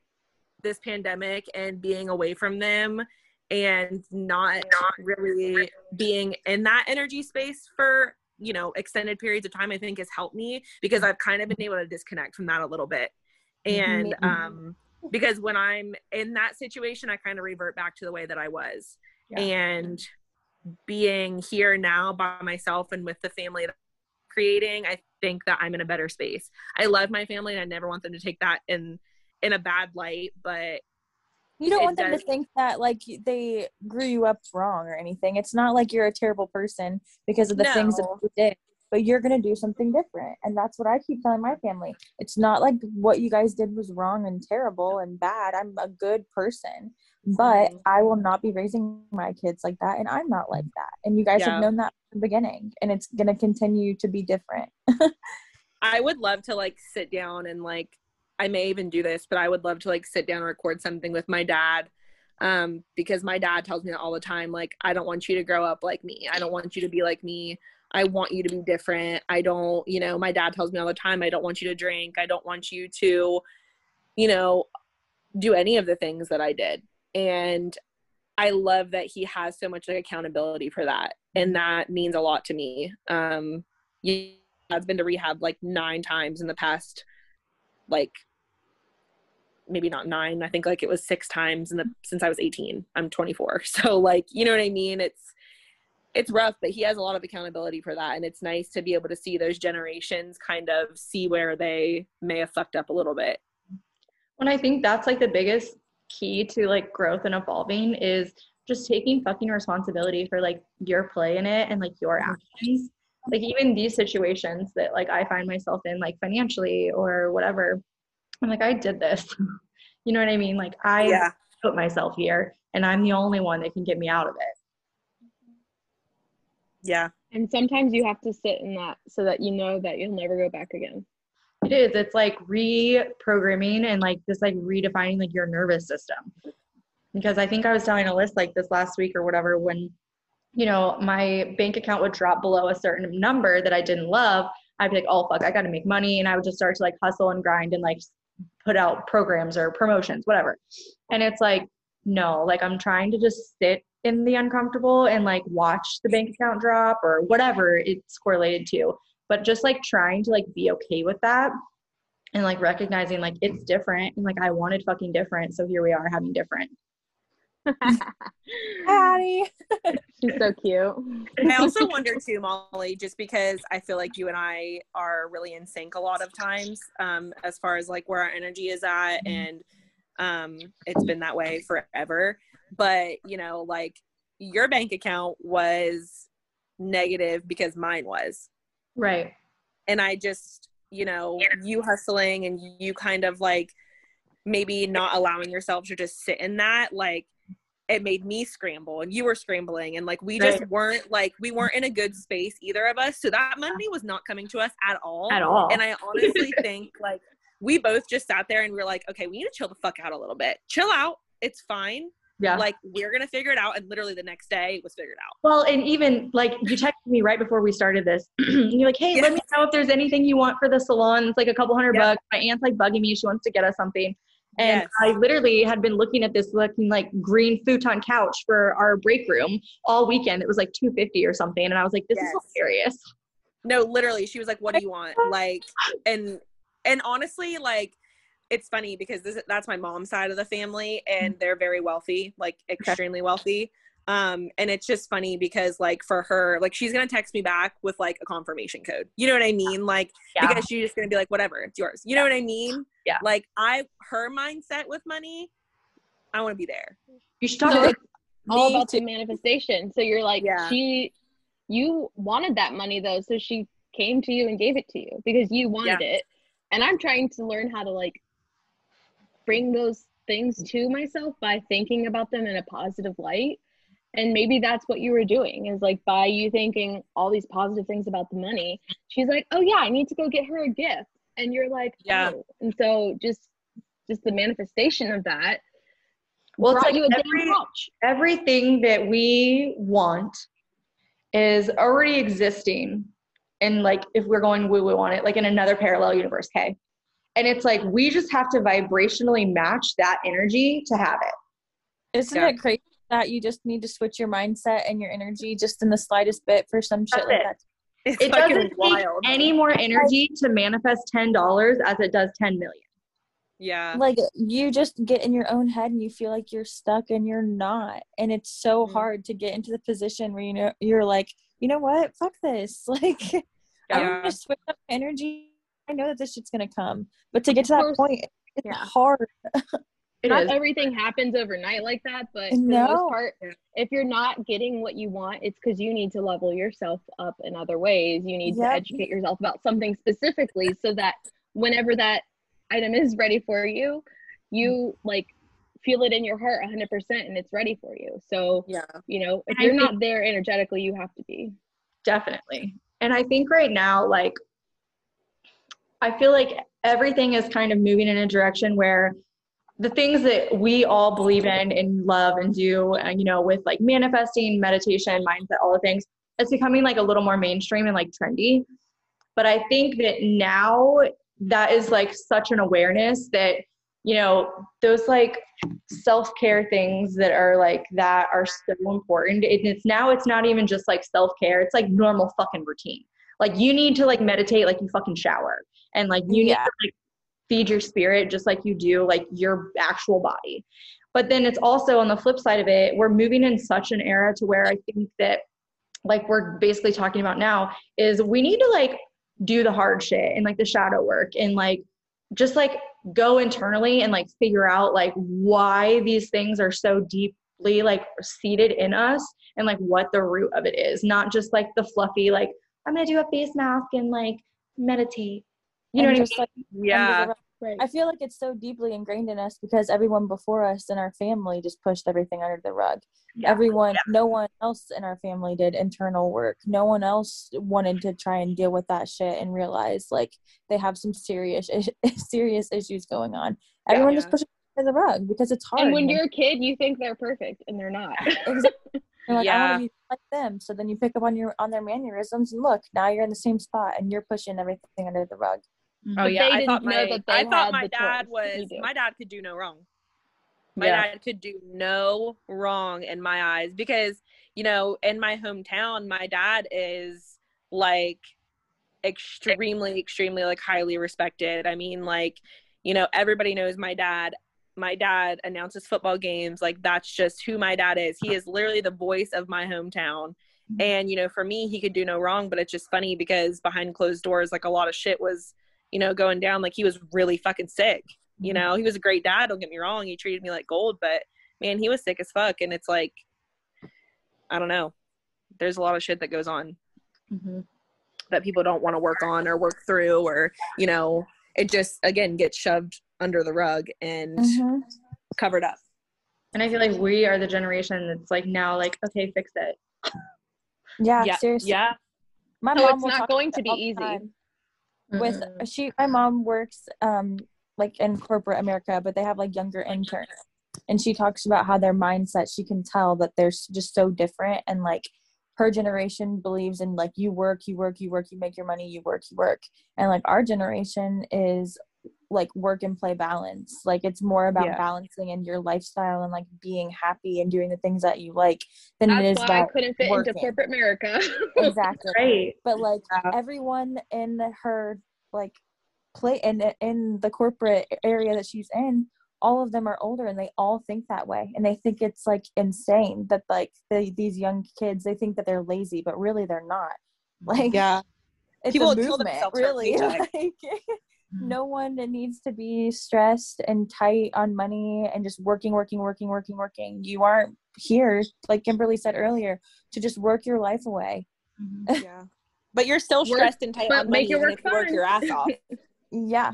this pandemic and being away from them and not not really being in that energy space for you know extended periods of time i think has helped me because i've kind of been able to disconnect from that a little bit and um because when i'm in that situation i kind of revert back to the way that i was Yeah. and being here now by myself and with the family that I'm creating i think that i'm in a better space i love my family and i never want them to take that in in a bad light but You don't want them does- to think that like they grew you up wrong or anything. It's not like you're a terrible person because of the things that No. you did, but you're gonna do something different. And that's what I keep telling my family. It's not like what you guys did was wrong and terrible and bad. I'm a good person, but Mhm. I will not be raising my kids like that, and I'm not like that. And you guys Yeah. have known that from the beginning, and it's gonna continue to be different. I would love to like sit down and like I may even do this, but I would love to like sit down and record something with my dad. Um, because my dad tells me all the time, like, I don't want you to grow up like me. I don't want you to be like me. I want you to be different. I don't, you know, my dad tells me all the time, I don't want you to drink. I don't want you to, you know, do any of the things that I did. And I love that he has so much like accountability for that. And that means a lot to me. Um, yeah, I've been to rehab like nine times in the past, like maybe not nine. I think like it was six times in the since I was 18. I'm 24. So like, you know what I mean? It's it's rough, but he has a lot of accountability for that. And it's nice to be able to see those generations kind of see where they may have fucked up a little bit. And I think that's like the biggest key to like growth and evolving is just taking fucking responsibility for like your play in it and like your mm-hmm. actions. Like even these situations that like I find myself in like financially or whatever. I'm like, I did this. you know what I mean? Like I put myself here and I'm the only one that can get me out of it. Yeah. And sometimes you have to sit in that so that you know that you'll never go back again. It is. It's like reprogramming and like just like redefining like your nervous system. Because I think I was telling Alyssa like this last week or whatever when, you know, my bank account would drop below a certain number that I didn't love. I'd be like, oh fuck, I gotta make money. And I would just start to like hustle and grind and like put out programs or promotions, whatever. And it's like, no, like I'm trying to just sit in the uncomfortable and like watch the bank account drop or whatever it's correlated to but just like trying to like be okay with that and like recognizing like it's different and like I wanted fucking different so here we are having different Patty. She's so cute. I also wonder too, Molly, just because I feel like you and I are really in sync a lot of times, um, as far as like where our energy is at, and um, it's been that way forever. But you know, like your bank account was negative because mine was, right. And I just, you know, you hustling and you kind of like maybe not allowing yourself to just sit in that, like it made me scramble and you were scrambling and like we just Right. weren't like we weren't in a good space either of us. So that money was not coming to us at all. At all. And i honestly think like we both just sat there and we are like okay we need to chill the fuck out a little bit. Chill out. It's fine yeah like we're gonna figure it out and literally the next day it was figured out well and even like you texted me right before we started this and you're like hey Yeah. let me know if there's anything you want for the salon it's like a couple hundred Yeah. bucks my aunt's like bugging me she wants to get us something and Yes. I literally had been looking at this looking like green futon couch for our break room all weekend. It was like 250 or something. And I was like, this Yes. is hilarious. no literally she was like what do you want like and and honestly like it's funny because this that's my mom's side of the family and they're very wealthy like extremely wealthy um and it's just funny because like for her like she's gonna text me back with like a confirmation code you know what i mean like Yeah. because she's just gonna be like whatever it's yours you know what i mean Yeah. like i her mindset with money i want to be there You should talk So about all about too. the manifestation. So you're like, Yeah. she, you wanted that money though, so she came to you and gave it to you because you wanted it. And I'm trying to learn how to like bring those things to myself by thinking about them in a positive light. And maybe that's what you were doing is like by you thinking all these positive things about the money, she's like, oh yeah, I need to go get her a gift. And you're like, Yeah. oh. And so just just the manifestation of that Well, it's like you a damn every- everything that we want is already existing and like if we're going woo woo on it like in another parallel universe okay and it's like we just have to vibrationally match that energy to have it Isn't Yeah. it crazy that you just need to switch your mindset and your energy just in the slightest bit for some shit That's like it. that. It's It doesn't take wild. any more energy to manifest ten dollars as it does ten million. yeah. Like you just get in your own head and you feel like you're stuck and you're not. And it's so Mhm. hard to get into the position where you know you're like, you know what? Fuck this. Like I'm Yeah. gonna switch up energy. I know that this shit's gonna come. But to get to that course. point, it's Yeah. hard. It not is. everything happens overnight like that, but for the No. most part, if you're not getting what you want, it's because you need to level yourself up in other ways. You need Yep. to educate yourself about something specifically so that whenever that item is ready for you, you mm. like feel it in your heart 100% and it's ready for you. So, Yeah. you know, if you're not there energetically, you have to be. Definitely. And I think right now, like, I feel like everything is kind of moving in a direction where the things that we all believe in and love and do, uh, you know, with like manifesting, meditation, mindset, all the things, it's becoming like a little more mainstream and like trendy. But I think that now that is like such an awareness that, you know, those like self care things that are like that are so important. It, it's now it's not even just like self care, it's like normal fucking routine. Like you need to like meditate like you fucking shower. And like you need to like feed your spirit just like you do like your actual body. But then it's also on the flip side of it, we're moving in such an era to where I think that like we're basically talking about now is we need to like do the hard shit and like the shadow work and like just like go internally and like figure out like why these things are so deeply like seated in us and like what the root of it is not just like the fluffy like i'm gonna do a face mask and like meditate you know And what i mean just, like, Yeah. Right. I feel like it's so deeply ingrained in us because everyone before us in our family just pushed everything under the rug. Yeah. Everyone, no one else in our family did internal work. No one else wanted to try and deal with that shit and realize like they have some serious serious issues going on. Yeah. Everyone Yeah. just pushes it under the rug because it's hard. And when you're a kid, you think they're perfect and they're not. exactly. You're like, I Yeah. want to be like them. So then you pick up on your on their mannerisms and look, now you're in the same spot and you're pushing everything under the rug. Mm-hmm. Oh But yeah, they I thought didn't know my that they I thought my dad was my dad could do no wrong. My Yeah. dad could do no wrong in my eyes because you know in my hometown my dad is like extremely extremely like highly respected. I mean like you know everybody knows my dad. My dad announces football games like that's just who my dad is. He is literally the voice of my hometown. And you know, for me, he could do no wrong, but it's just funny because behind closed doors, like a lot of shit was, you know, going down. Like he was really fucking sick. You know, he was a great dad. Don't get me wrong. He treated me like gold, but man, he was sick as fuck. And it's like, I don't know. There's a lot of shit that goes on Mhm. that people don't want to work on or work through, or you know, it just again gets shoved under the rug and covered up. and i feel like we are the generation that's like now like okay fix it Yeah, yeah, seriously. yeah, My So mom it's not going to be all the easy. time. with Mhm. she my mom works um like in corporate america but they have like younger interns and she talks about how their mindset she can tell that they're just so different and like her generation believes in like you work you work you work you make your money you work you work and like our generation is like work and play balance like it's more about Yeah. balancing in your lifestyle and like being happy and doing the things that you like than it is That's why I couldn't fit working. into corporate America. exactly right but like Yeah. everyone in her like play in in the corporate area that she's in all of them are older and they all think that way and they think it's like insane that like the, these young kids they think that they're lazy but really they're not like yeah. it's People a would kill movement themselves for a really like Mm-hmm. no one needs to be stressed and tight on money and just working working working working working you aren't here like kimberly said earlier to just work your life away mm-hmm. yeah. But you're still Work- stressed and tight but on make money your even work if you work fun. your ass off. yeah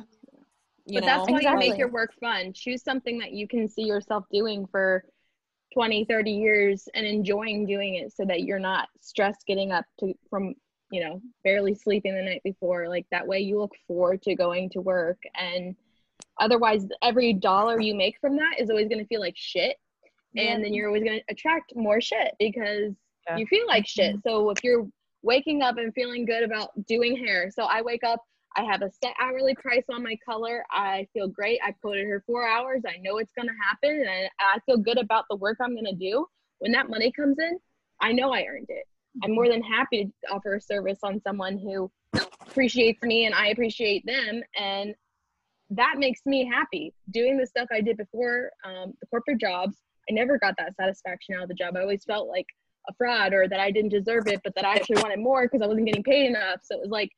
You but know? that's why you make your work fun. Choose something that you can see yourself doing for 20, 30 years and enjoying doing it so that you're not stressed getting up to from, you know, barely sleeping the night before. Like that way you look forward to going to work and otherwise every dollar you make from that is always going to feel like shit and then you're always going to attract more shit because Yeah. you feel like shit. Mm-hmm. So if you're waking up and feeling good about doing hair, so I wake up, I have a set hourly price on my color. I feel great. I quoted her four hours. I know it's going to happen and I feel good about the work I'm going to do. when that money comes in, I know I earned it. I'm more than happy to offer a service on someone who appreciates me and I appreciate them. And that makes me happy. Doing the stuff I did before, um, the corporate jobs, I never got that satisfaction out of the job. I always felt like a fraud or that I didn't deserve it, but that I actually wanted more because I wasn't getting paid enough. So it was like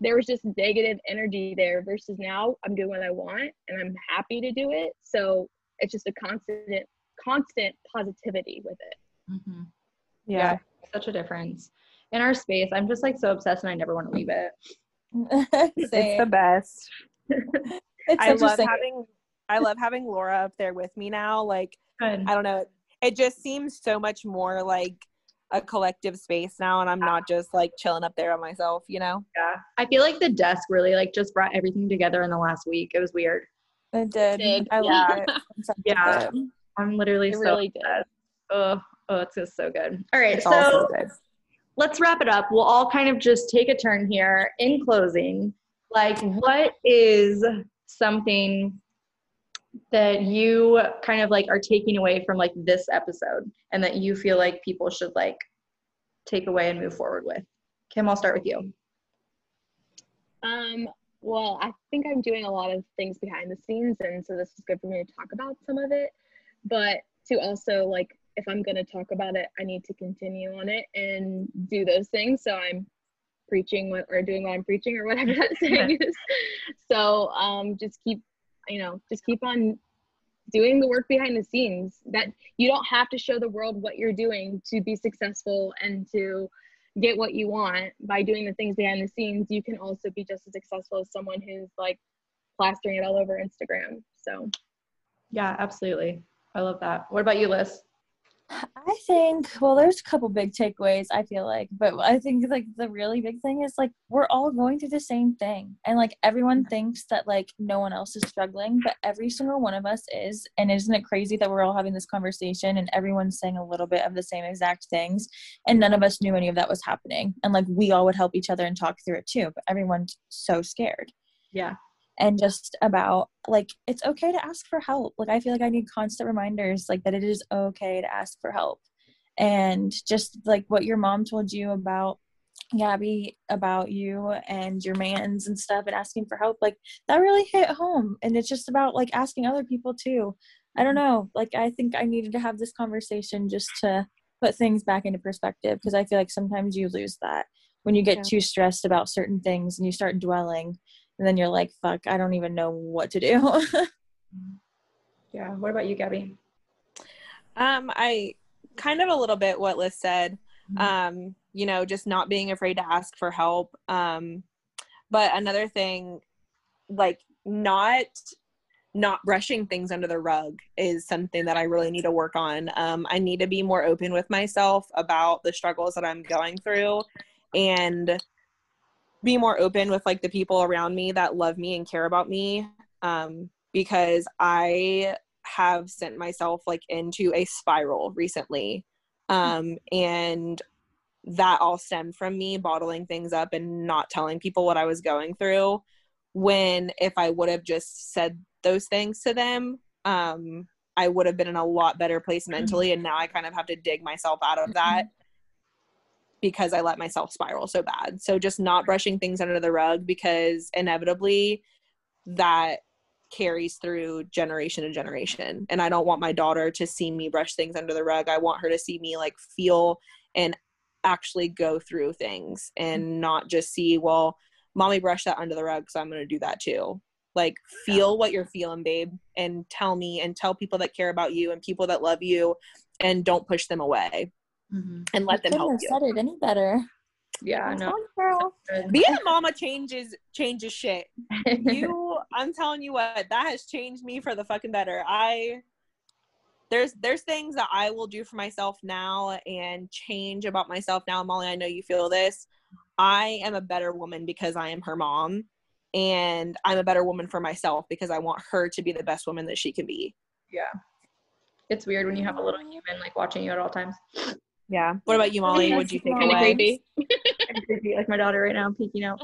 there was just negative energy there versus now I'm doing what I want and I'm happy to do it. So it's just a constant, constant positivity with it. Mm-hmm. Yeah. yeah, such a difference. In our space, I'm just like so obsessed and I never want to leave it. It's the best. It's I love interesting. having I love having Laura up there with me now. Like Good. I don't know. It just seems so much more like a collective space now and I'm not just like chilling up there on myself, you know? Yeah. I feel like the desk really like just brought everything together in the last week. It was weird. It did. Did, I yeah. love it. Sometimes Yeah. it. I'm literally It so really did. obsessed. Oh, it's just so good. All right, It's so all so good. let's wrap it up. We'll all kind of just take a turn here in closing. Like, what is something that you kind of like are taking away from like this episode and that you feel like people should like take away and move forward with? Kim, I'll start with you. Um, well, I think I'm doing a lot of things behind the scenes, and so this is good for me to talk about some of it. But to also like, if I'm gonna talk about it, I need to continue on it and do those things. So I'm preaching what or doing what I'm preaching or whatever that saying is. So um, just keep, you know, just keep on doing the work behind the scenes. That you don't have to show the world what you're doing to be successful and to get what you want by doing the things behind the scenes you can also be just as successful as someone who's like plastering it all over instagram so Yeah, absolutely. I love that. What about you, Liz? I think well, there's a couple big takeaways. I feel like, but I think like the really big thing is like we're all going through the same thing, and like everyone mm-hmm. thinks that like no one else is struggling, but every single one of us is. And isn't it crazy that we're all having this conversation and everyone's saying a little bit of the same exact things, and none of us knew any of that was happening, and like we all would help each other and talk through it too, but everyone's so scared Yeah. And just about like it's okay to ask for help. Like i feel like i need constant reminders like that it is okay to ask for help. And just like what your mom told you about Gabbie about you and your mans and stuff and asking for help like that really hit home. And it's just about like asking other people too. I don't know. Like i think i needed to have this conversation just to put things back into perspective because i feel like sometimes you lose that when you get Yeah. too stressed about certain things and you start dwelling and then you're like fuck i don't even know what to do Yeah. What about you, Gabbie? Um, I kind of a little bit what Liz said. Mhm. Um, you know, just not being afraid to ask for help. Um, but another thing, like not not brushing things under the rug is something that I really need to work on. Um, I need to be more open with myself about the struggles that I'm going through and be more open with like the people around me that love me and care about me. Um, because I have sent myself like into a spiral recently. Um, and that all stemmed from me bottling things up and not telling people what I was going through. When if I would have just said those things to them, um, I would have been in a lot better place mentally. And now I kind of have to dig myself out of that because I let myself spiral so bad. So just not brushing things under the rug because inevitably that carries through generation to generation. And I don't want my daughter to see me brush things under the rug. I want her to see me like feel and actually go through things and mm-hmm. not just see, well, mommy brushed that under the rug, so I'm going to do that too. Like, feel what you're feeling, babe, and tell me and tell people that care about you and people that love you and don't push them away Mm-hmm. and let them couldn't help have you. said it any better Yeah. No. girl. being a mama changes changes shit. You, I'm telling you what, that has changed me for the fucking better. I there's there's things that I will do for myself now and change about myself now. Molly, I know you feel this. I am a better woman because I am her mom, and I'm a better woman for myself because I want her to be the best woman that she can be. yeah. It's weird when you have a little human like watching you at all times. Yeah. What about you, Molly? Yes, What do you think? kind of Molly. creepy and creepy, like my daughter right now peeking out.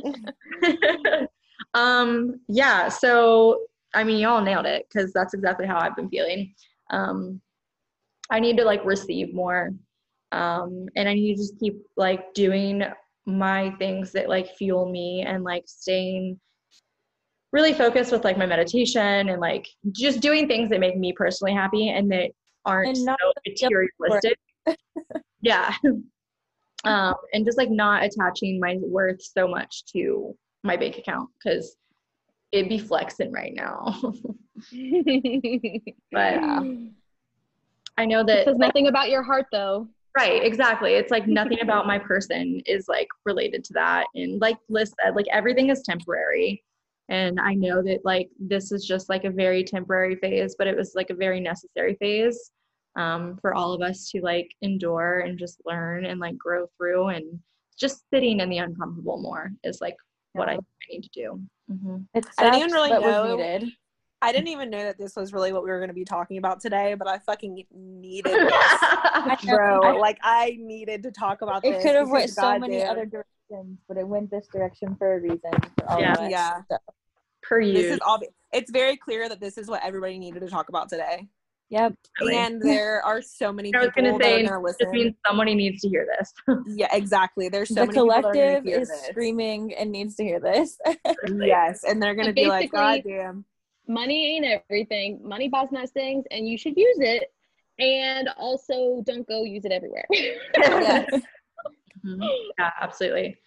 um, yeah, so I mean, y'all nailed it because that's exactly how I've been feeling. Um, I need to like receive more. Um, and I need to just keep like doing my things that like fuel me and like staying really focused with like my meditation and like just doing things that make me personally happy and that aren't And so not materialistic. yeah. Um, and just like not attaching my worth so much to my bank account because it'd be flexing right now. but uh, I know that Says nothing about your heart though. Right, exactly. It's like nothing about my person is like related to that. And like Liz said, like everything is temporary. And I know that like this is just like a very temporary phase, but it was like a very necessary phase um, for all of us to like endure and just learn and like grow through. And just sitting in the uncomfortable more is like what I, I need to do. hmm It I didn't even really know. needed. I didn't even know that this was really what we were going to be talking about today, but I fucking needed this, bro. Like I needed to talk about this. it could have went because so many goddamn, other directions, but it went this direction for a reason. For all Yeah. of us. Yeah. So, per This use. is all. It's very clear that this is what everybody needed to talk about today, yep. and there are so many I was people gonna say that are going to just listen. means somebody needs to hear this. yeah, exactly. There's so the many people that are gonna collective hear is this. screaming and needs to hear this. Yes, and they're going to be like, "God damn." Money ain't everything. Money buys nice things, and you should use it. And also, don't go use it everywhere. Yes. Mhm. Yeah, absolutely.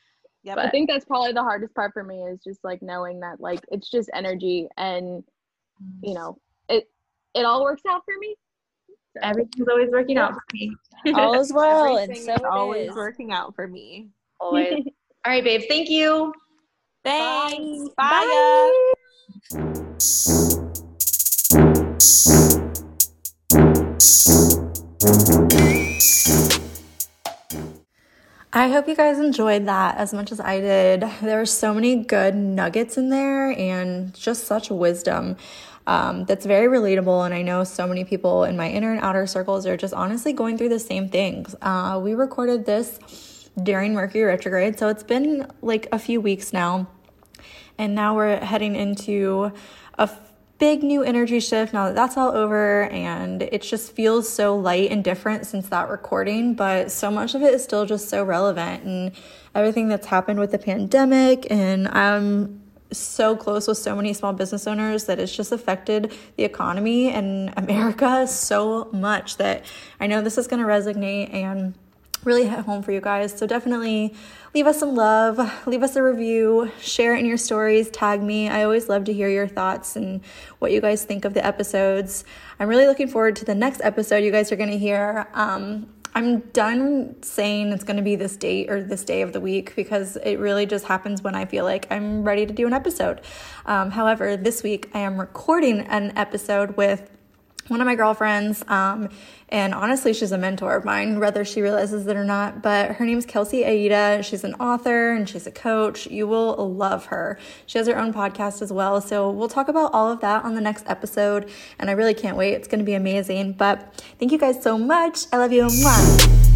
Yep. I think that's probably the hardest part for me is just like knowing that like it's just energy, and you know it it all works out for me. So, Everything's always working out for me. all is well, and so is always is. working out for me. Always. All right, babe. Thank you. Thanks. Bye. Bye. I hope you guys enjoyed that as much as I did. There were so many good nuggets in there and just such wisdom um, that's very relatable. And I know so many people in my inner and outer circles are just honestly going through the same things. Uh, we recorded this during Mercury retrograde, so it's been like a few weeks now. And now we're heading into a big new energy shift now that that's all over. And it just feels so light and different since that recording. But so much of it is still just so relevant. And everything that's happened with the pandemic. And I'm so close with so many small business owners that it's just affected the economy in America so much that I know this is going to resonate and really hit home for you guys. So definitely leave us some love, leave us a review, share in your stories, tag me. I always love to hear your thoughts and what you guys think of the episodes. I'm really looking forward to the next episode you guys are going to hear. Um, I'm done saying it's going to be this date or this day of the week because it really just happens when I feel like I'm ready to do an episode. Um, however, this week I am recording an episode with one of my girlfriends, um, and honestly, she's a mentor of mine, whether she realizes it or not. But her name's Kelsey Aida. She's an author and she's a coach. You will love her. She has her own podcast as well. So we'll talk about all of that on the next episode. And I really can't wait. It's going to be amazing. But thank you guys so much. I love you. Mwah.